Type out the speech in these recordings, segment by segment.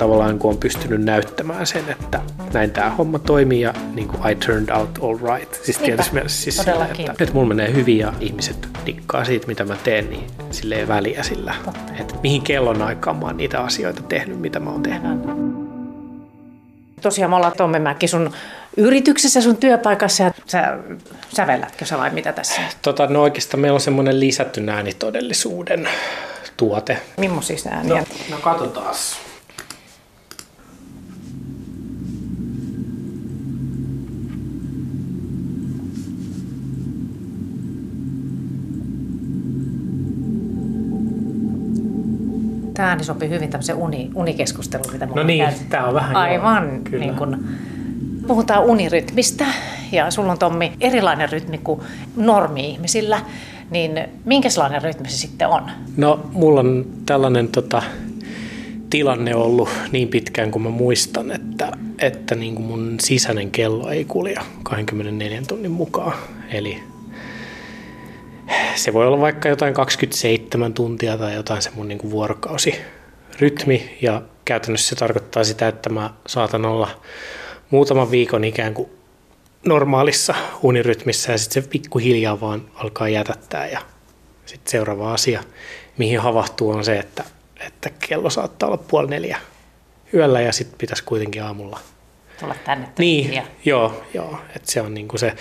tavallaan kun on pystynyt näyttämään sen, että näin tämä homma toimii ja niin kuin I turned out all right. Siis tietysti mielessä siis sillä, että, että mulla menee hyvin ja ihmiset dikkaa siitä, mitä mä teen, niin sille ei väliä sillä, että mihin kellon aikaan mä oon niitä asioita tehnyt, mitä mä oon tehnyt. Tosiaan me ollaan Tomme Mäkki sun yrityksessä, sun työpaikassa ja sä sävellätkö sä vai mitä tässä? Tota, no oikeastaan meillä on semmoinen lisätty äänitodellisuuden tuote. Millaisia ääniä? No, no katsotaan. Tämä ääni sopii hyvin tämmöiseen uni, unikeskusteluun, mitä No niin, tämä on vähän Aivan, joo, kyllä. niin kun puhutaan unirytmistä ja sulla on Tommi erilainen rytmi kuin normi-ihmisillä, niin minkälainen rytmi se sitten on? No mulla on tällainen tota, tilanne ollut niin pitkään kuin mä muistan, että, että niin kuin mun sisäinen kello ei kulje 24 tunnin mukaan. Eli se voi olla vaikka jotain 27 tuntia tai jotain se mun niin kuin vuorokausirytmi ja käytännössä se tarkoittaa sitä, että mä saatan olla muutaman viikon ikään kuin normaalissa unirytmissä ja sitten se pikkuhiljaa vaan alkaa jätättää ja sitten seuraava asia, mihin havahtuu on se, että, että kello saattaa olla puoli neljä yöllä ja sitten pitäisi kuitenkin aamulla. Tulla tänne Niin, ja joo, joo. että se on niinku se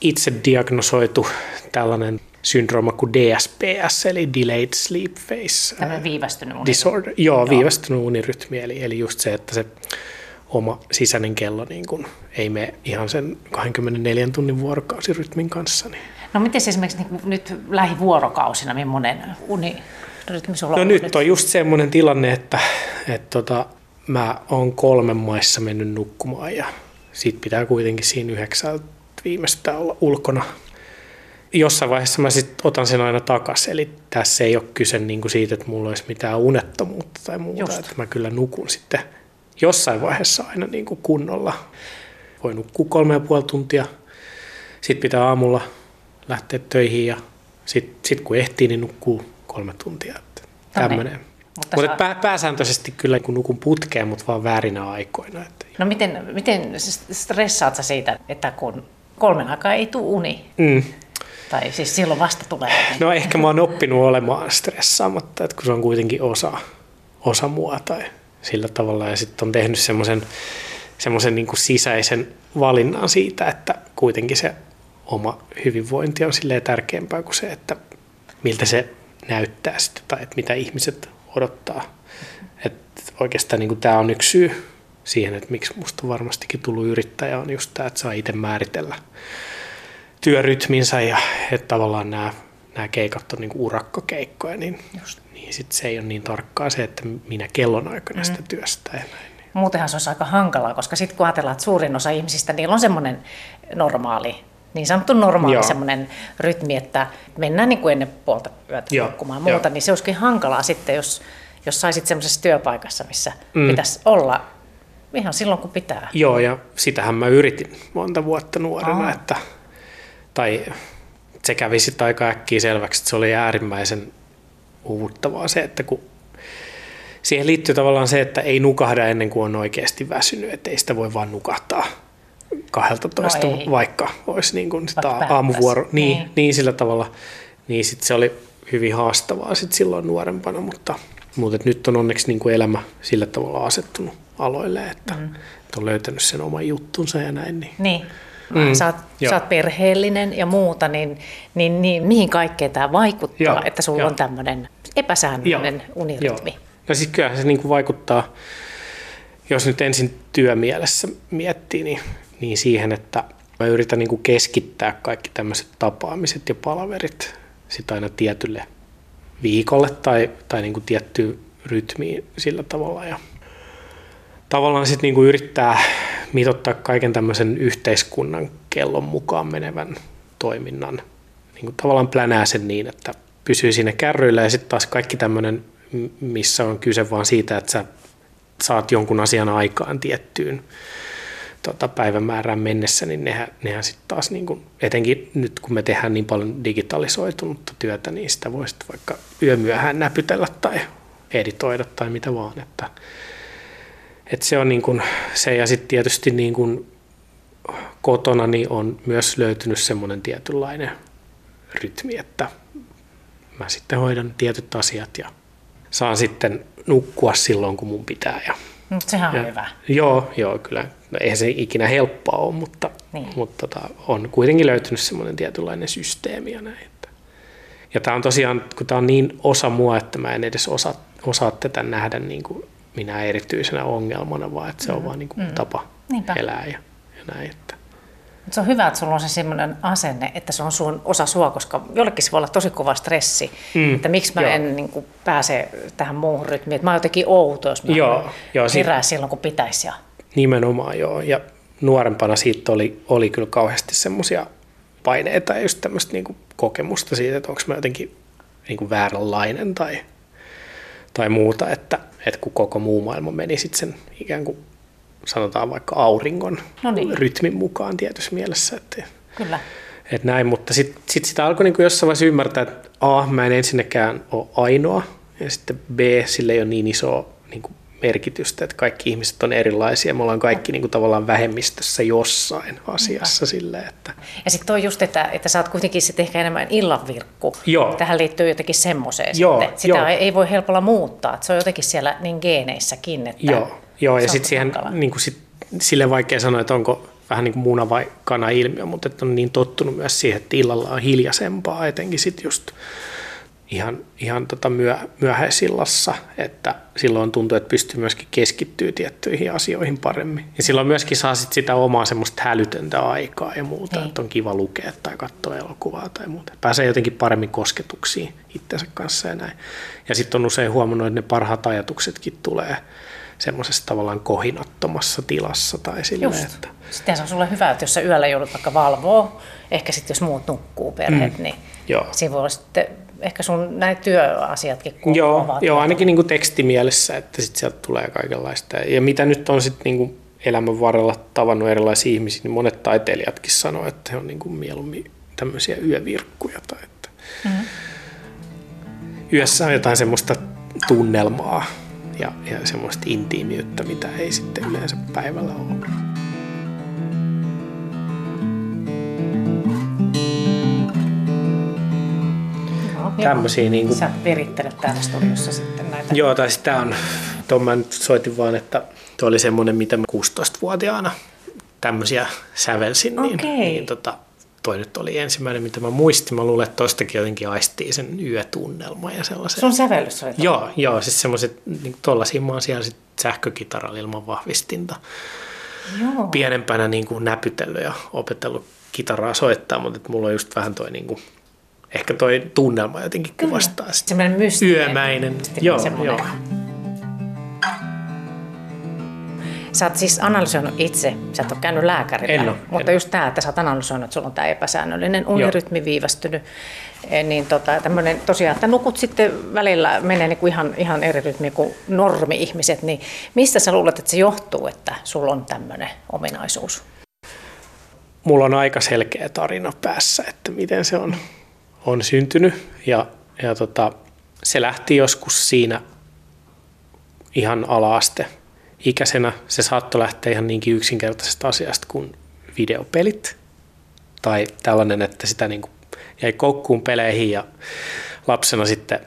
itse diagnosoitu tällainen syndrooma kuin DSPS, eli Delayed Sleep Phase tämmöinen viivästynyt uni. Disorder. Joo, joo, viivästynyt unirytmi, eli, eli just se, että se oma sisäinen kello niin kun ei mene ihan sen 24 tunnin vuorokausirytmin kanssa. Niin. No miten se esimerkiksi niin nyt lähivuorokausina, millainen unirytmi sulla No on? nyt on just semmoinen tilanne, että, että tota, mä oon kolmen maissa mennyt nukkumaan ja sit pitää kuitenkin siinä yhdeksältä viimeistään olla ulkona. Jossain vaiheessa mä sit otan sen aina takas, eli tässä ei ole kyse niinku siitä, että mulla olisi mitään unettomuutta tai muuta, Just. että mä kyllä nukun sitten jossain vaiheessa aina niinku kunnolla. Voi nukkua kolme ja puoli tuntia, sitten pitää aamulla lähteä töihin ja sitten sit kun ehtii, niin nukkuu kolme tuntia. No niin. Tämmöinen. Mutta Mutta saa- pää, pääsääntöisesti kyllä kun nukun putkeen, mutta vaan väärinä aikoina. Että. No miten, miten stressaat sä siitä, että kun kolmen aikaa ei tule uni? Mm. Tai siis silloin vasta tulee. uni? No ehkä mä oon oppinut olemaan stressaamatta, että kun se on kuitenkin osa, osa mua tai sillä tavalla. Ja sitten on tehnyt semmoisen semmoisen niin sisäisen valinnan siitä, että kuitenkin se oma hyvinvointi on silleen tärkeämpää kuin se, että miltä se näyttää sitten, tai että mitä ihmiset odottaa. Että oikeastaan niin tämä on yksi syy siihen, että miksi musta varmastikin tullut yrittäjä, on just tämä, että saa itse määritellä työrytminsä ja että tavallaan nämä, nämä keikat on niin kuin urakkakeikkoja, niin, niin sit se ei ole niin tarkkaa se, että minä kellonaikana sitä työstää ja näin. Niin. Muutenhan se olisi aika hankalaa, koska sitten kun ajatellaan, että suurin osa ihmisistä, niillä on semmoinen normaali, niin sanottu normaali Joo. semmoinen rytmi, että mennään niin kuin ennen puolta yötä Joo, nukkumaan joo. muuta, niin se olisikin hankalaa sitten, jos, jos saisit semmoisessa työpaikassa, missä mm. pitäisi olla ihan silloin, kun pitää. Joo, ja sitähän mä yritin monta vuotta nuorena, Aa. että, tai se kävi sitten aika äkkiä selväksi, että se oli äärimmäisen uuvuttavaa se, että kun siihen liittyy tavallaan se, että ei nukahda ennen kuin on oikeasti väsynyt, että ei sitä voi vaan nukahtaa 12, No ei. vaikka olisi niin kuin sitä Vaikka aamuvuoro. päättäisi. Niin, Niin. niin. sillä tavalla. Niin sit se oli hyvin haastavaa sit silloin nuorempana, mutta, mutta nyt on onneksi niin kuin elämä sillä tavalla asettunut aloille, että, mm. että on löytänyt sen oman juttunsa ja näin. Niin. Niin. Mm, sä, oot, joo. sä oot perheellinen ja muuta, niin, niin, niin mihin kaikkeen tämä vaikuttaa, Joo, että sulla joo. on tämmöinen epäsäännöllinen unirytmi? Joo. No siis kyllähän se niin kuin vaikuttaa, jos nyt ensin työmielessä miettii, niin, niin siihen, että mä yritän niin kuin keskittää kaikki tämmöiset tapaamiset ja palaverit sit aina tietylle viikolle tai, tai niin kuin tiettyyn rytmiin sillä tavalla. Ja tavallaan sitten niin kuin yrittää mitottaa kaiken tämmöisen yhteiskunnan kellon mukaan menevän toiminnan. Niin kuin tavallaan plänää sen niin, että pysyy siinä kärryillä ja sitten taas kaikki tämmöinen, missä on kyse vaan siitä, että sä saat jonkun asian aikaan tiettyyn tota, päivämäärään mennessä, niin nehän, nehän sitten taas, niin kuin, etenkin nyt kun me tehdään niin paljon digitalisoitunutta työtä, niin sitä voi sitten vaikka yömyöhään näpytellä tai editoida tai mitä vaan. Että, Et se on niin kuin se ja sitten tietysti niin kuin kotona niin on myös löytynyt semmoinen tietynlainen rytmi, että mä sitten hoidan tietyt asiat ja saan sitten nukkua silloin, kun mun pitää. Ja, Mutta sehän on ja, hyvä. Joo, joo, kyllä. No, eihän se ikinä helppoa ole, mutta, Niin. mutta tota, on kuitenkin löytynyt semmoinen tietynlainen systeemi ja näin. Ja tämä on tosiaan, kun tämä on niin osa mua, että mä en edes osaa, osaa tätä nähdä niin kuin minä erityisenä ongelmana, vaan että se on vaan niin kuin tapa Mm. Niinpä. elää ja, ja näin. Että. Mut se on hyvä, että sulla on se semmoinen asenne, että se on sun osa sua, koska jollekin se voi olla tosi kova stressi, Mm, että miksi mä joo. en niin kuin, pääse tähän muuhun rytmiin. Että mä oon jotenkin outo, jos mä Joo, joo, si- silloin, kun pitäisi. Ja... Nimenomaan joo. Ja nuorempana siitä oli, oli kyllä kauheasti semmoisia paineita ja just tämmöistä niinku kokemusta siitä, että onko mä jotenkin niinku vääränlainen tai, tai muuta, että, että kun koko muu maailma meni sitten sen ikään kuin sanotaan vaikka auringon No niin. rytmin mukaan tietyssä mielessä, että, Kyllä. että näin, mutta sitten sit sitä alkoi niinku jossain vaiheessa ymmärtää, että A, mä en ensinnäkään ole ainoa, ja sitten B, sille ei ole niin isoa niinku merkitystä, että kaikki ihmiset on erilaisia, me ollaan kaikki niinku tavallaan vähemmistössä jossain asiassa silleen, että Ja sitten toi just, että, että sä oot kuitenkin sitten ehkä enemmän illanvirkku. Joo. Tähän liittyy jotenkin semmoiseen Joo, sitten. Sitä joo. ei voi helpolla muuttaa. Että se on jotenkin siellä niin geeneissäkin. Että joo, joo ja on sitten siihen hankala. niinku sit, sille vaikea sanoa, että onko vähän niin kuin muna vai kana ilmiö, mutta että on niin tottunut myös siihen, että illalla on hiljaisempaa, etenkin sitten just ihan, ihan tota myö, myöhäisillassa, että silloin tuntuu, että pystyy myöskin keskittyä tiettyihin asioihin paremmin. Ja silloin myöskin saa sit sitä omaa semmoista hälytöntä aikaa ja muuta, Niin. että on kiva lukea tai katsoa elokuvaa tai muuta. Pääsee jotenkin paremmin kosketuksiin itsensä kanssa ja näin. Ja sitten on usein huomannut, että ne parhaat ajatuksetkin tulee semmoisessa tavallaan kohinattomassa tilassa tai silleen, Just. että Sitten se on sulle hyvä, että jos sä yöllä joudut vaikka valvoa, ehkä sitten jos muut nukkuu perheet, mm. niin joo. siinä voi sitten ehkä sun näitä työasiatkin kun Joo, joo ainakin niin kuin tekstimielessä, että sit sieltä tulee kaikenlaista. Ja mitä nyt on sitten niin kuin elämän varrella tavannut erilaisia ihmisiä, niin monet taiteilijatkin sanoo, että he on niin kuin mieluummin tämmöisiä yövirkkuja. Tai että Mm-hmm. Yössä on jotain semmoista tunnelmaa ja, ja semmoista intiimiyttä, mitä ei sitten yleensä päivällä ole. Joo, Tämmöisiä niin kuin Sä virittelet täällä studiossa sitten näitä. Joo, tai sitä on, tuon mä nyt soitin vaan, että tuo oli semmoinen, mitä mä 16-vuotiaana tämmöisiä sävelsin, niin, Okei. niin tota, toi nyt oli ensimmäinen, mitä mä muistin. Mä luulen, että tostakin jotenkin aistii sen yötunnelma ja sellaisen. Sun sävellys oli Joo, joo, siis semmoiset, niin tollasia mä oon siellä sit sähkökitaralla ilman vahvistinta Joo. pienempänä niin kuin näpytellyt ja opetellut kitaraa soittaa, mutta mulla on just vähän toi niin kuin, ehkä toi tunnelma jotenkin kuvastaa sitä. Semmoinen mystinen. Yömäinen, joo, semmoinen. joo. Sä oot siis analysoinut itse, sä et ole käynyt lääkärillä, En oo, mutta en. just tämä, että sä oot analysoinut, että sulla on tämä epäsäännöllinen unirytmi viivästynyt, eh, niin tota, tämmöinen tosiaan, että nukut sitten välillä menee niin kuin ihan, ihan eri rytmi kuin normi-ihmiset, niin mistä sä luulet, että se johtuu, että sulla on tämmöinen ominaisuus? mulla on aika selkeä tarina päässä, että miten se on, on syntynyt. Ja, ja tota, se lähti joskus siinä ihan ala-aste ikäisenä. Se saattoi lähteä ihan niinkin yksinkertaisesta asiasta kuin videopelit. Tai tällainen, että sitä niin kuin jäi koukkuun peleihin ja lapsena sitten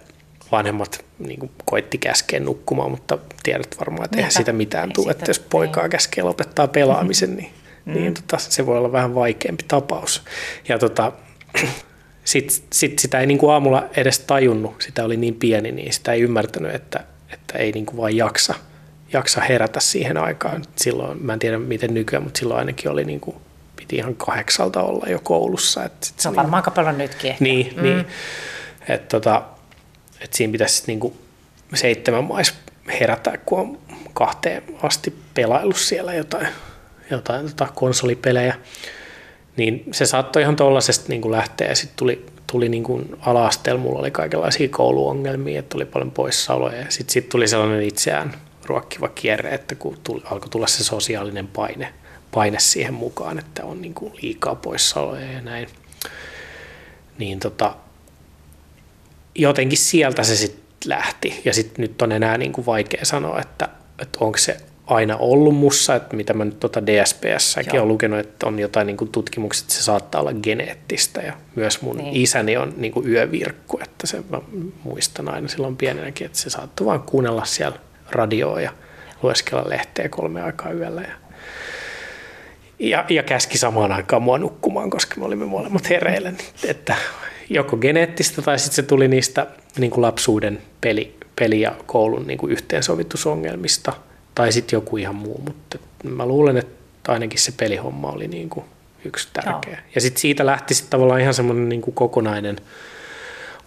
vanhemmat niin kuin koitti käskeä nukkumaan, mutta tiedät varmaan, että eihän siitä mitään Ei tule, että jos poikaa ei. käskee lopettaa pelaamisen, niin, niin tota, se voi olla vähän vaikeampi tapaus. Ja tota, sitten sit sitä ei niin kuin aamulla edes tajunnut, sitä oli niin pieni, niin sitä ei ymmärtänyt, että, että ei niin kuin vaan jaksa, jaksa herätä siihen aikaan. Silloin, mä en tiedä miten nykyään, mutta silloin ainakin oli niin kuin, piti ihan kahdeksalta olla jo koulussa. Että sit Se on varmaan aika paljon nytkin ehkä. niin, mm. niin. Että tota, et siinä pitäisi sit niinku seitsemän mais herätä, kun on kahteen asti pelaillut siellä jotain, jotain tota konsolipelejä. Niin se saattoi ihan tuollaisesta niinku lähteä. Ja sitten tuli, tuli niinku ala-asteella, mulla oli kaikenlaisia kouluongelmia, että oli paljon poissaoloja. Ja sitten sit tuli sellainen itseään ruokkiva kierre, että kun tuli, alkoi tulla se sosiaalinen paine, paine siihen mukaan, että on niinku liikaa poissaoloja ja näin. Niin tota, jotenkin sieltä se sitten lähti. Ja sitten nyt on enää niin kuin vaikea sanoa, että, että onko se aina ollut mussa, että mitä mä nyt tuota DSPS-säkin olen lukenut, että on jotain niin kuin tutkimukset, että se saattaa olla geneettistä ja myös mun niin. isäni on niin kuin yövirkku, että se mä muistan aina silloin pienenäkin, että se saattoi vaan kuunnella siellä radioa ja lueskella lehteä kolme aikaa yöllä ja ja, ja käski samaan aikaan mua nukkumaan, koska me olimme molemmat hereillä. Niin, että joko geneettistä tai sitten se tuli niistä niin kuin lapsuuden peli, peli ja koulun niin kuin yhteensovitusongelmista tai sitten joku ihan muu. Mutta mä luulen, että ainakin se pelihomma oli niin kuin yksi tärkeä. Joo. Ja sitten siitä lähti sitten tavallaan ihan semmoinen niin kuin kokonainen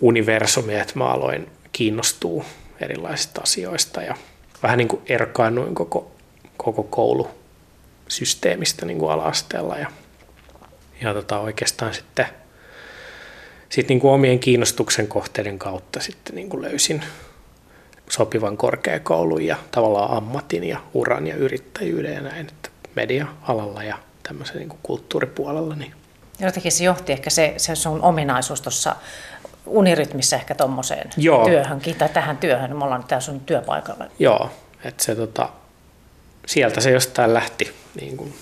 universumi, että mä aloin kiinnostua erilaisista asioista ja vähän niin kuin erkaannuin koko, koko koulu systeemistä niin kuin ala-asteella ja, ja tota, oikeastaan sitten sit niin kuin omien kiinnostuksen kohteiden kautta sitten niin kuin löysin sopivan korkeakoulun ja tavallaan ammatin ja uran ja yrittäjyyden ja näin, että media-alalla ja tämmöisen niin kuin kulttuuripuolella. Niin. Jotenkin se johti ehkä se, se sun ominaisuus tuossa unirytmissä ehkä tuommoiseen työhönkin tai tähän työhön. Me ollaan täällä sun työpaikalla. Joo, että se tota, sieltä se jostain lähti. Niin kuin.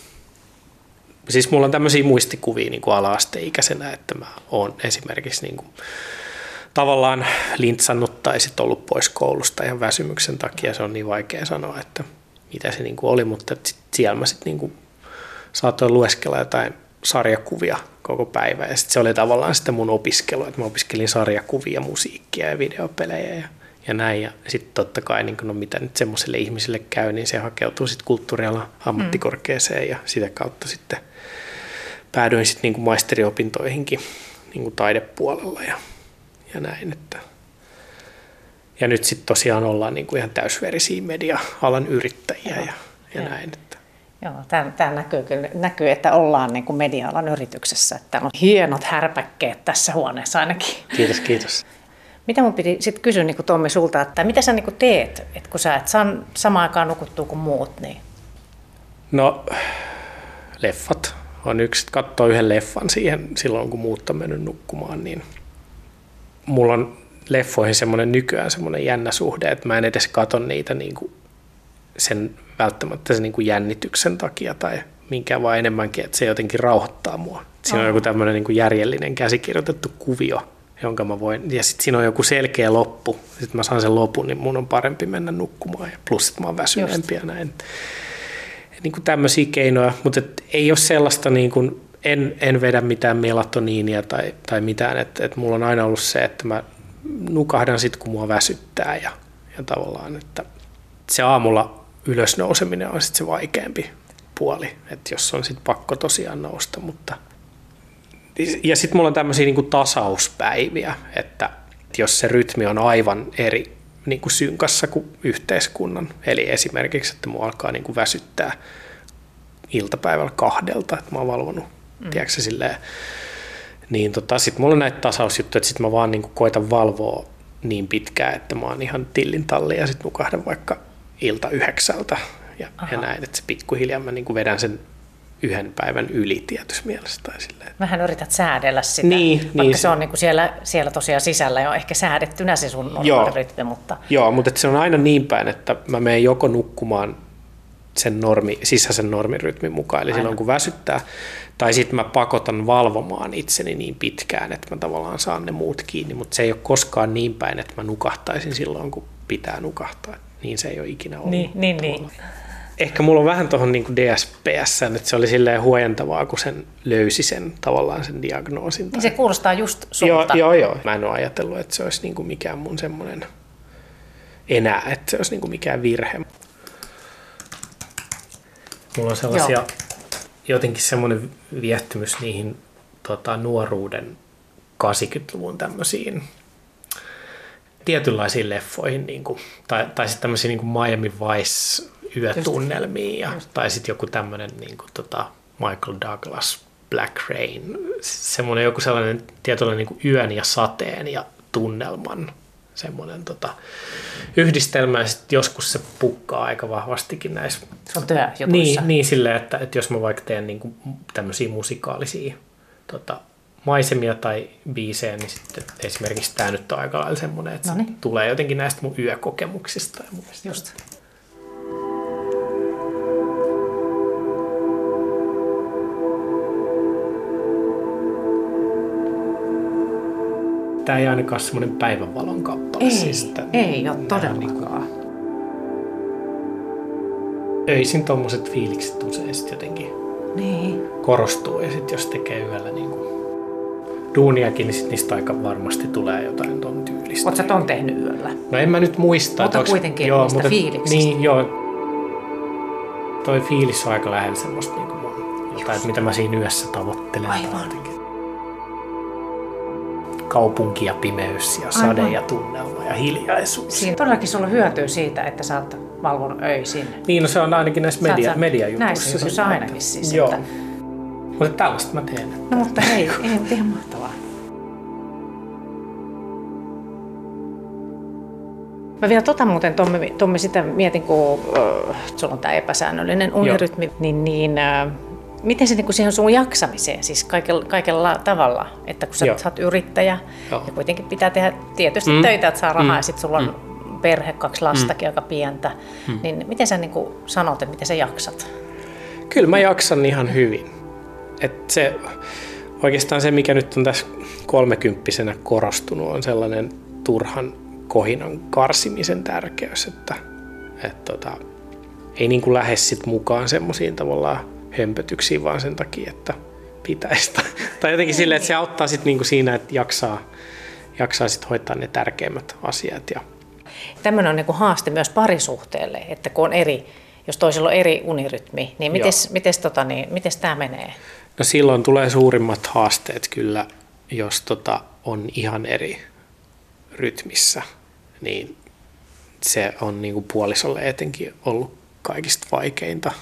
Siis mulla on tämmöisiä muistikuvia niin kuin ala-asteikäisenä, että mä oon esimerkiksi niin kuin, tavallaan lintsannut tai sitten ollut pois koulusta ihan väsymyksen takia. Se on niin vaikea sanoa, että mitä se niin kuin oli, mutta sit siellä mä sitten niin saatoin lueskella jotain sarjakuvia koko päivä. Ja sitten se oli tavallaan sitten mun opiskelu, että mä opiskelin sarjakuvia, musiikkia ja videopelejä ja ja näin. Ja sitten totta kai, niin no mitä nyt semmoiselle ihmiselle käy, niin se hakeutuu sitten kulttuurialan ammattikorkeeseen ja sitä kautta sitten päädyin sitten niin kuin maisteriopintoihinkin niin kuin taidepuolella ja, ja näin. Että. Ja nyt sitten tosiaan ollaan niin kuin ihan täysverisiä media-alan yrittäjiä ja, ja näin. Että. Joo, tämä näkyy, näkyy, että ollaan niin kuin media-alan yrityksessä. Että on hienot härpäkkeet tässä huoneessa ainakin. Kiitos, kiitos. Mitä mun piti sitten kysyä niin kuin Tommi sulta, että mitä sä niin kuin teet, että kun sä et saa samaan aikaan nukuttua kuin muut? Niin... No, leffat on yksi. Katsoo yhden leffan siihen silloin, kun muut on mennyt nukkumaan, niin mulla on leffoihin semmoinen nykyään semmoinen jännä suhde, että mä en edes katso niitä niin kuin sen välttämättä sen niin kuin jännityksen takia tai minkään vaan enemmänkin, että se jotenkin rauhoittaa mua. Siinä on joku tämmöinen niin kuin järjellinen käsikirjoitettu kuvio, jonka mä voin, ja sitten siinä on joku selkeä loppu, sitten mä saan sen lopun, niin mun on parempi mennä nukkumaan, ja plus että mä oon väsyneempi ja näin. Niin kuin tämmöisiä keinoja, mutta et ei ole sellaista, niin kuin, en, en vedä mitään melatoniinia tai, tai mitään, että et mulla on aina ollut se, että mä nukahdan sitten, kun mua väsyttää, ja, ja tavallaan, että se aamulla ylös nouseminen on sitten se vaikeampi puoli, että jos on sitten pakko tosiaan nousta, mutta – ja sitten mulla on tämmöisiä niin kuin tasauspäiviä, että jos se rytmi on aivan eri niin kuin synkassa kuin yhteiskunnan, eli esimerkiksi, että mua alkaa niin kuin väsyttää iltapäivällä kahdelta, että mä oon valvonut, mm. tiedätkö silleen, niin tota, sitten mulla on näitä tasausjuttuja, että sitten mä vaan niin koitan valvoa niin pitkään, että mä oon ihan tillin talli ja sitten nukahdan vaikka ilta yhdeksältä ja, ja näin, että se pikkuhiljaa mä niin vedän sen yhden päivän yli tietyssä mielessä. Tai silleen. Vähän yrität säädellä sitä, niin, vaikka niin, se on niin kuin siellä, siellä tosiaan sisällä jo ehkä säädettynä se sun rytmi. Mutta... Joo, mutta se on aina niin päin, että mä menen joko nukkumaan sen normi, sisäisen normirytmin mukaan, eli aina. silloin kun väsyttää, tai sitten mä pakotan valvomaan itseni niin pitkään, että mä tavallaan saan ne muut kiinni, mutta se ei ole koskaan niin päin, että mä nukahtaisin silloin, kun pitää nukahtaa. Niin se ei ole ikinä ollut. Niin, niin, niin ehkä mulla on vähän tuohon niin DSPS, että se oli silleen huojentavaa, kun sen löysi sen tavallaan sen diagnoosin. Niin se kuulostaa just sulta. Joo, joo, joo. Mä en ole ajatellut, että se olisi niin kuin mikään mun semmoinen enää, että se olisi niin kuin mikään virhe. Mulla on sellaisia joo. jotenkin semmoinen viehtymys niihin tota, nuoruuden 80-luvun tämmöisiin tietynlaisiin leffoihin, niin kuin, tai, tai sitten tämmöisiin niin kuin Miami Vice yötunnelmiin, ja, tai sitten joku tämmöinen niin kuin, tota, Michael Douglas Black Rain, semmoinen joku sellainen tietynlainen niin kuin yön ja sateen ja tunnelman semmoinen tota, yhdistelmä, ja sitten joskus se pukkaa aika vahvastikin näissä. Se on. Niin, niin silleen, että, että jos mä vaikka teen niin kuin tämmöisiä musikaalisia tota, maisemia tai biisejä, niin sitten esimerkiksi tämä nyt on aika lailla semmoinen, että se tulee jotenkin näistä mun yökokemuksista. Ja mun Just. Tämä ei ainakaan semmoinen päivänvalon kappale. Ei, siis, että ei ole nämä todellakaan. Niin öisin tommoset fiilikset usein sit jotenkin Niin. korostuu ja sitten jos tekee yöllä niin kuin duuniakin, niin sit niistä aika varmasti tulee jotain ton tyylistä. Oletko sä ton tehnyt yöllä? No en mä nyt muista. Mutta onks- kuitenkin niistä fiiliksistä. Niin, joo. Toi fiilis on aika lähellä semmoista niin kuin jotain, että mitä mä siinä yössä tavoittelen. Aivan. Jotenkin. Kaupunki ja pimeys ja sade Aivan. ja tunnelma ja hiljaisuus. Siinä todellakin sulla on hyötyä siitä, että sä oot valvonut öisin. Niin, no se on ainakin näissä media, sä- mediajutuissa. näissä jutuissa ainakin että- siis, Joo. että- Mutta tällaista mä teen. No mutta hei, ei, ihan mahtavaa. Mä vielä tota muuten, Tommi, Tommi sitä mietin, kun äh, sulla on tämä epäsäännöllinen unirytmi, niin, niin äh, miten se niin siihen sun jaksamiseen, siis kaikella, kaikella tavalla, että kun sä, Joo. sä oot yrittäjä Joo. ja kuitenkin pitää tehdä tietysti Mm. töitä, että saa rahaa Mm. ja sitten sulla on perhe, kaksi lastakin aika pientä, Mm. niin miten sä niin sanot, että miten sä jaksat? Kyllä mä jaksan ihan hyvin. Et se, oikeastaan se, mikä nyt on tässä kolmekymppisenä korostunut, on sellainen turhan kohinan karsimisen tärkeys, että et tota, ei niin kuin lähde sit mukaan semmoisiin tavallaan hömpötyksiin vaan sen takia, että pitäisi. Tai- jotenkin silleen, että se auttaa sit niinku siinä, että jaksaa, jaksaa sit hoitaa ne tärkeimmät asiat. Ja Tämmöinen on niin kuin haaste myös parisuhteelle, että kun on eri, jos toisella on eri unirytmi, niin mites, mites, tota, niin, mites tämä menee? No silloin tulee suurimmat haasteet kyllä, jos tota on ihan eri rytmissä, niin se on niin kuin puolisolle etenkin ollut kaikista vaikeinta.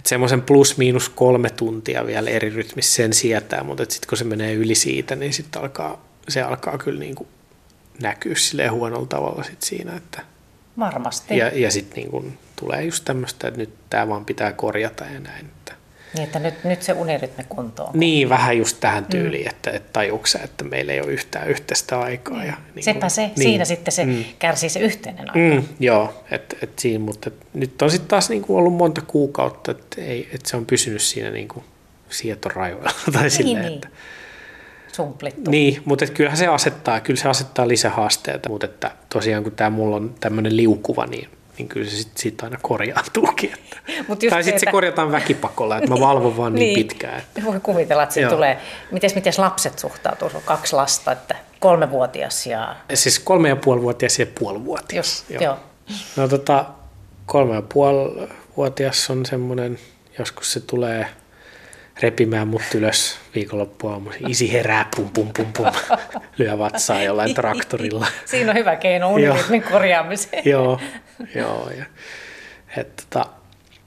Että semmoisen plus miinus kolme tuntia vielä eri rytmissä sen sietää, mutta sitten kun se menee yli siitä, niin sitten alkaa, se alkaa kyllä niin kuin näkyä silleen huonolla tavalla sit siinä, että Varmasti. ja, ja sitten niin kuin tulee just tämmöistä, että nyt tämä vaan pitää korjata ja näin. Niin, että nyt, nyt se unirytmi kuntoon. niin, vähän just tähän tyyliin, mm. että, että tajuuksä, että meillä ei ole yhtään yhteistä aikaa. Ja, niin Sepä kuin- se, niin. siinä sitten se Mm. kärsii se yhteinen aika. Mm, joo, et, et siinä, mutta et nyt on sitten taas niinku ollut monta kuukautta, että et se on pysynyt siinä niinku sietorajoilla. tai silleen, niin. että, Sumplittu. niin, mutta et kyllähän se asettaa, kyllä se asettaa lisähaasteita, mutta että tosiaan kun tämä mulla on tämmöinen liukuva, niin, niin kyllä se sit aina korjaantuukin. Että. Mut just tai sitten se että- korjataan väkipakolla, että mä valvon vaan niin, Niin. pitkään. Että. Voi kuvitella, että se Joo. tulee. Mites, mites lapset suhtautuu? On kaksi lasta, että kolmevuotias ja... Siis kolme ja puoli vuotias ja puolivuotias. Joo. Joo. No tota, kolme ja puoli vuotias on semmoinen, joskus se tulee repimään mut ylös viikonloppuaamuisin. Isi herää, pum pum pum pum, lyö vatsaa jollain traktorilla. Siinä on hyvä keino unirytmin korjaamiseen. joo, joo. Ja, et, tota,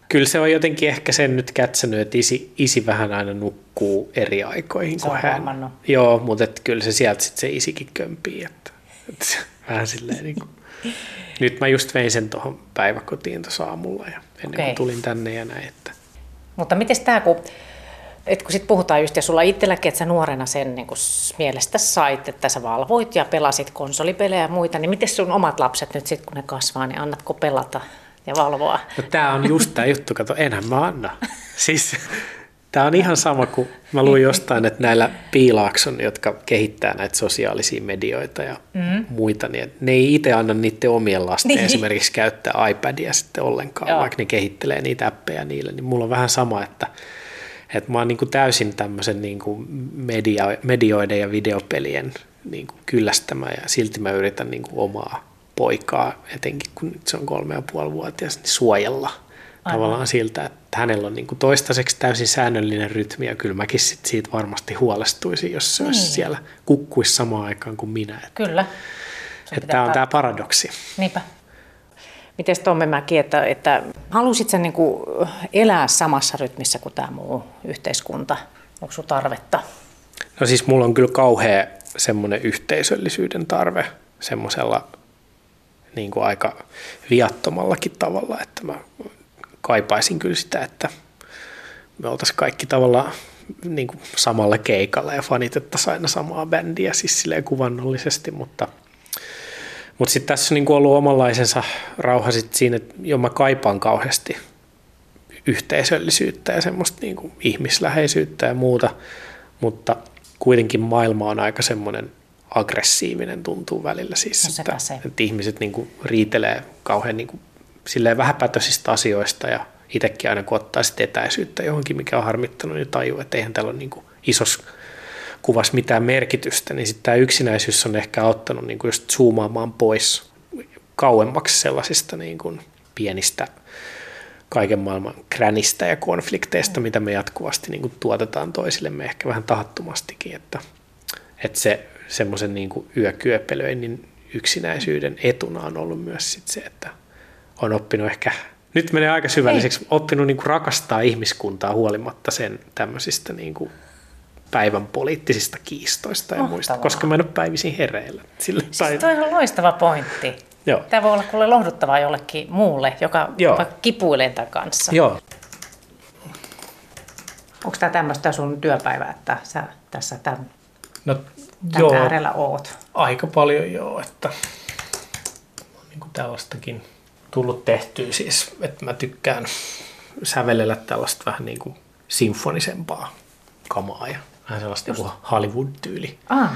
kyllä se on jotenkin ehkä sen nyt kätsänyt, että isi, isi vähän aina nukkuu eri aikoihin Se kuin hän. huomannut. Joo, mutta et kyllä se sieltä sit se isikin kömpii. Että, se vähän silleen niin kuin. Nyt mä just vein sen tuohon päiväkotiin tuossa aamulla ja ennen Okei. kuin tulin tänne ja näin. Että. Mutta miten tämä, kun, et kun sit puhutaan just, ja sulla itselläkin, että sä nuorena sen niin kun mielestä sait, että sä valvoit ja pelasit konsolipelejä ja muita, niin miten sun omat lapset nyt sitten, kun ne kasvaa, niin annatko pelata ja valvoa? No tää on just tää juttu, kato, enhän mä anna. Siis tää on ihan sama kuin mä luin jostain, että näillä piilaakson, jotka kehittää näitä sosiaalisia medioita ja mm. muita, niin ne ei itse anna niiden omien lasten Niin. esimerkiksi käyttää iPadia sitten ollenkaan. Joo. vaikka ne kehittelee niitä appeja niille, niin mulla on vähän sama, että että mä oon niin kuin täysin tämmöisen niin kuin media, medioiden ja videopelien niin kuin kyllästämä ja silti mä yritän niin kuin omaa poikaa, etenkin kun nyt se on kolme ja puoli vuotias, niin suojella Aivan. tavallaan siltä, että hänellä on niin kuin toistaiseksi täysin säännöllinen rytmi ja kyllä mäkin sit siitä varmasti huolestuisin, jos se olisi Niin. siellä kukkuisi samaan aikaan kuin minä. Että, Kyllä. Että tämä on tämä paradoksi. Niinpä. Miten Tomme Mäki, että, että halusit niin elää samassa rytmissä kuin tämä muu yhteiskunta? Onko sun tarvetta? No siis mulla on kyllä kauhea semmoinen yhteisöllisyyden tarve semmoisella niin kuin aika viattomallakin tavalla, että mä kaipaisin kyllä sitä, että me oltaisiin kaikki tavallaan niin kuin samalla keikalla ja fanitettaisiin aina samaa bändiä siis silleen kuvannollisesti, mutta, mutta sitten tässä on niin ollut omanlaisensa rauha sit siinä, että jo mä kaipaan kauheasti yhteisöllisyyttä ja semmoista niin kuin ihmisläheisyyttä ja muuta, mutta kuitenkin maailma on aika semmoinen aggressiivinen tuntuu välillä. Siis, no että, se. että, ihmiset niin kuin riitelee kauhean niin kuin, silleen vähäpätöisistä asioista ja itsekin aina kun ottaa sitten etäisyyttä johonkin, mikä on harmittanut, niin tajuu, että eihän tällä ole niin kuin isossa kuvassa mitään merkitystä, niin sitten tämä yksinäisyys on ehkä auttanut niin kuin just zoomaamaan pois kauemmaksi sellaisista niin kuin pienistä kaiken maailman kränistä ja konflikteista, mitä me jatkuvasti niin kuin tuotetaan toisillemme ehkä vähän tahattomastikin, että, että se semmoisen niin yökyöpelöinnin yksinäisyyden etuna on ollut myös sit se, että on oppinut ehkä, nyt menee aika syvälliseksi, Ei. oppinut niin kuin rakastaa ihmiskuntaa huolimatta sen tämmöisistä niin kuin päivän poliittisista kiistoista ja Mahtavaa. muista, koska mä en ole päivisin hereillä. Sillä siis toi on loistava pointti. Joo. Tämä voi olla kuule lohduttavaa jollekin muulle, joka Joo. kipuilee tämän kanssa. Joo. Onko tämä tämmöistä sun työpäivää, että sä tässä tämän, no, tämän joo, äärellä oot? Aika paljon joo, että niin kuin tällaistakin tullut tehtyä siis, että mä tykkään sävelellä tällaista vähän niin kuin sinfonisempaa kamaa ja vähän sellaista Just. Hollywood-tyyli. Ah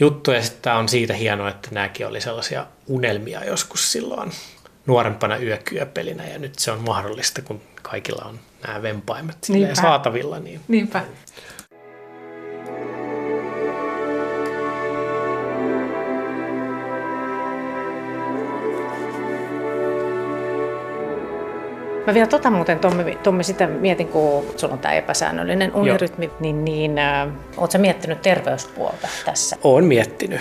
juttu. Ja sitten tämä on siitä hienoa, että nämäkin oli sellaisia unelmia joskus silloin nuorempana yökyöpelinä ja nyt se on mahdollista, kun kaikilla on nämä vempaimet saatavilla. Niin Niinpä. Mä vielä tota muuten, Tommi, Tommi sitä mietin, kun sulla on tämä epäsäännöllinen unirytmi, Joo. niin, niin äh, ootko miettinyt terveyspuolta tässä? Oon miettinyt.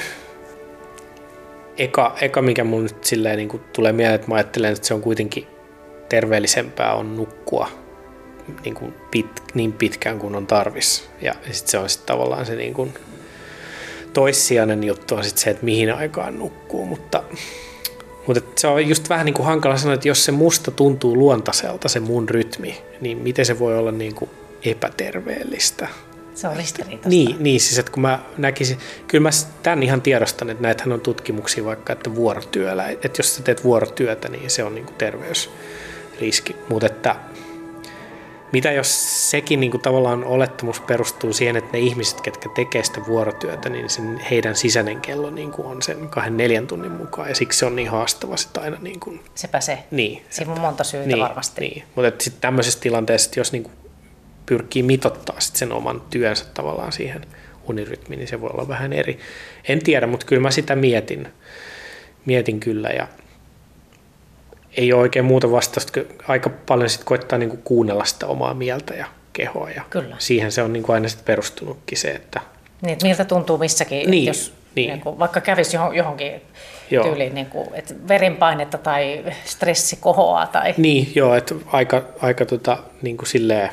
Eka, eka mikä mun nyt silleen niin tulee mieleen, että mä ajattelen, että se on kuitenkin terveellisempää on nukkua niin, kuin pit, niin pitkään kuin on tarvis. Ja, ja sitten se on sitten tavallaan se niin kuin toissijainen juttu on sitten se, että mihin aikaan nukkuu, mutta mutta se on just vähän niin kuin hankala sanoa, että jos se musta tuntuu luontaiselta se mun rytmi, niin miten se voi olla niin kuin epäterveellistä? Se on ristiriitaista. Niin, niin siis että kun mä näkisin, kyllä mä tämän ihan tiedostan, että näitähän on tutkimuksia vaikka, että vuorotyöllä, että jos sä teet vuorotyötä, niin se on niin kuin terveysriski. Mutta että mitä jos sekin niin kuin tavallaan olettamus perustuu siihen, että ne ihmiset, ketkä tekee sitä vuorotyötä, niin sen, heidän sisäinen kello niin kuin on sen kahden neljän tunnin mukaan, ja siksi se on niin haastava sitten aina. Niin kuin, Sepä se. Niin. Siinä on monta syytä niin, varmasti. Niin. Mutta sitten tämmöisessä tilanteessa, jos niin kuin pyrkii mitottaa sit sen oman työnsä tavallaan siihen unirytmiin, niin se voi olla vähän eri. En tiedä, mutta kyllä mä sitä mietin, mietin kyllä, ja ei ole oikein muuta vastausta, aika paljon sit koittaa niinku kuunnella sitä omaa mieltä ja kehoa. Ja Kyllä. Siihen se on niinku aina sit perustunutkin se, että... Niin, että miltä tuntuu missäkin, niin, jos niin. Niin kuin, vaikka kävisi johonkin joo. tyyliin, niin kuin, että verenpainetta tai stressi kohoaa. Tai... Niin, joo, että aika, aika tota, niin kuin silleen,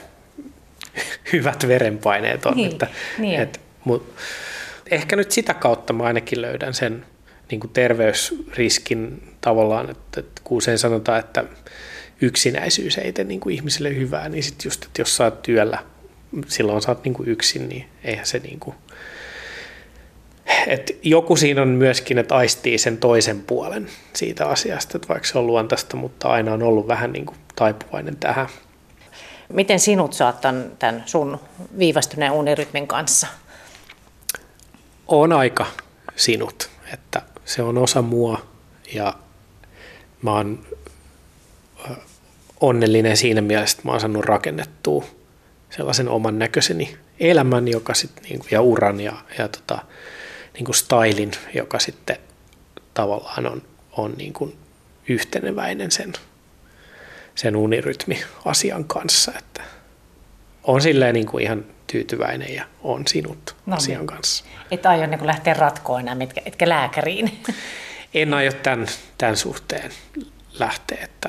hyvät verenpaineet on. Niin, että, niin. että, mut, ehkä nyt sitä kautta mä ainakin löydän sen niin kuin terveysriskin tavallaan, että, että kun usein sanotaan, että yksinäisyys ei tee niin kuin ihmiselle hyvää, niin sitten just, että jos sä oot työllä, silloin sä oot niin kuin yksin, niin eihän se niin kuin, et joku siinä on myöskin, että aistii sen toisen puolen siitä asiasta, että vaikka se on luontaista, mutta aina on ollut vähän niin kuin taipuvainen tähän. Miten sinut saat tämän, tämän sun viivästyneen unirytmin kanssa? On aika sinut, että se on osa mua ja mä oon onnellinen siinä mielessä, että mä oon saanut rakennettua sellaisen oman näköiseni elämän joka sit, niin ja uran ja, ja tota, niin kuin stylin, joka sitten tavallaan on, on niin kuin yhteneväinen sen, sen unirytmi-asian kanssa. Että on silleen niin kuin ihan tyytyväinen ja on sinut no, asian niin. kanssa. Et aio niin lähteä ratkoon enää, etkä, etkä lääkäriin? En aio tämän, tämän suhteen lähteä, että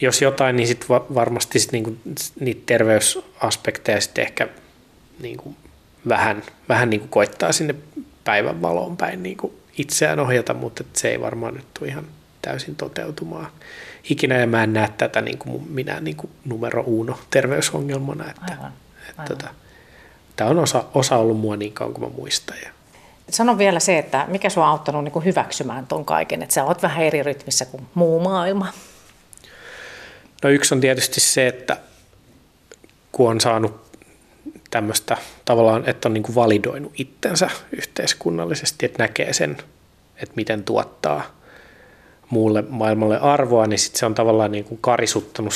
jos jotain, niin sit varmasti sit niinku, niitä terveysaspekteja sitten ehkä niinku vähän, vähän niinku koittaa sinne päivän valoon päin niinku itseään ohjata, mutta se ei varmaan nyt tule ihan täysin toteutumaan. Ikinä ja mä en näe tätä niin kuin minä niin kuin numero uno terveysongelmana. Että, Aivan. Että, tota, tämä on osa, osa ollut mua niin kauan kuin mä muistan. Ja. Sano vielä se, että mikä sinua on auttanut niin kuin hyväksymään ton kaiken, että sä oot vähän eri rytmissä kuin muu maailma. No yksi on tietysti se, että kun on saanut tämmöistä tavallaan, että on niin kuin validoinut itsensä yhteiskunnallisesti, että näkee sen, että miten tuottaa muulle maailmalle arvoa, niin sit se on tavallaan niin kuin karisuttanut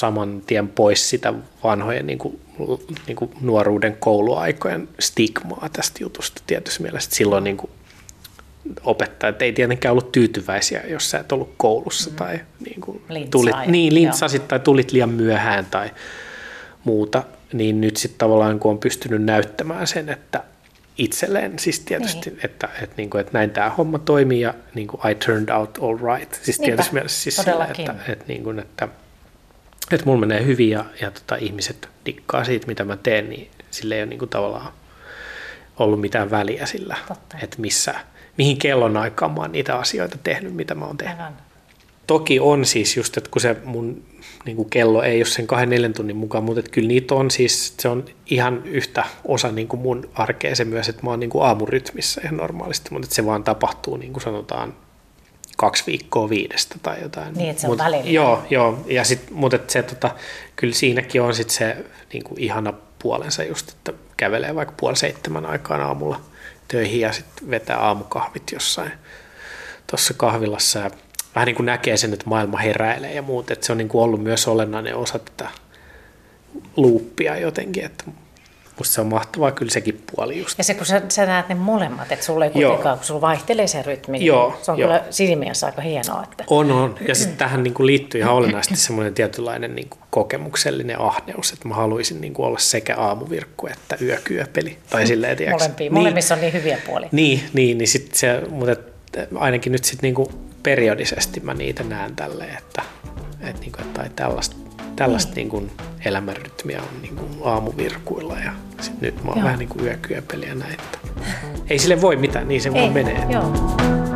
saman tien pois sitä vanhojen niin kuin, niin kuin nuoruuden kouluaikojen stigmaa tästä jutusta tietysti mielessä. Silloin niin kuin opettajat ei tietenkään ollut tyytyväisiä, jos sä et ollut koulussa mm. tai niin kuin tulit, niin, lintsasit tai tulit liian myöhään tai muuta, niin nyt sitten tavallaan kun on pystynyt näyttämään sen, että itselleen siis tietysti, niin. että, että, niin kuin, että näin tämä homma toimii ja niin kuin I turned out all right. Siis Niinpä, tietysti mielessä siis sillä, että, että, niin kuin, että, että mulla menee hyvin ja, ja tota, ihmiset dikkaa siitä, mitä mä teen, niin sille ei ole niin kuin tavallaan ollut mitään väliä sillä, Totta. että missä, mihin kellon aikaan mä oon niitä asioita tehnyt, mitä mä oon tehnyt. Aivan. Toki on siis just, että kun se mun niin kuin kello ei ole sen kahden neljän tunnin mukaan, mutta että kyllä niitä on siis, se on ihan yhtä osa niin kuin mun arkea se myös, että mä oon niin kuin aamurytmissä ihan normaalisti, mutta että se vaan tapahtuu niin kuin sanotaan kaksi viikkoa viidestä tai jotain. Niin, että se on Mut, välillä. Joo, joo. Ja sit, mutta se, tota, kyllä siinäkin on sit se niin kuin ihana puolensa just, että kävelee vaikka puoli seitsemän aikaan aamulla töihin ja sitten vetää aamukahvit jossain tuossa kahvilassa ja vähän niin kuin näkee sen, että maailma heräilee ja muut, että se on niin kuin ollut myös olennainen osa tätä luuppia jotenkin, että Musta se on mahtavaa kyllä sekin puoli just. Ja se, kun sä, sä näet ne molemmat, että sulla ei kuitenkaan, kun sulla vaihtelee se rytmi, niin Joo, se on jo. kyllä silmiässä aika hienoa. Että... On, on. Ja sitten tähän niin kuin liittyy ihan olennaisesti semmoinen tietynlainen niin kuin kokemuksellinen ahneus, että mä haluaisin niin kuin olla sekä aamuvirkku että yökyöpeli. Tai silleen, tiiäks, Molempia. Niin, Molemmissa on niin hyviä puolia. Niin, niin, niin sit se, mutta ainakin nyt sitten niin periodisesti mä niitä näen tälleen, että, että, niin kuin, että tai tällaista, tällaista mm. niin kuin elämänrytmiä on niin kuin aamuvirkuilla ja sit nyt mä oon Joo. vähän niin kuin yökyöpeli ja näin. Ei sille voi mitään, niin se Ei, vaan menee. Joo.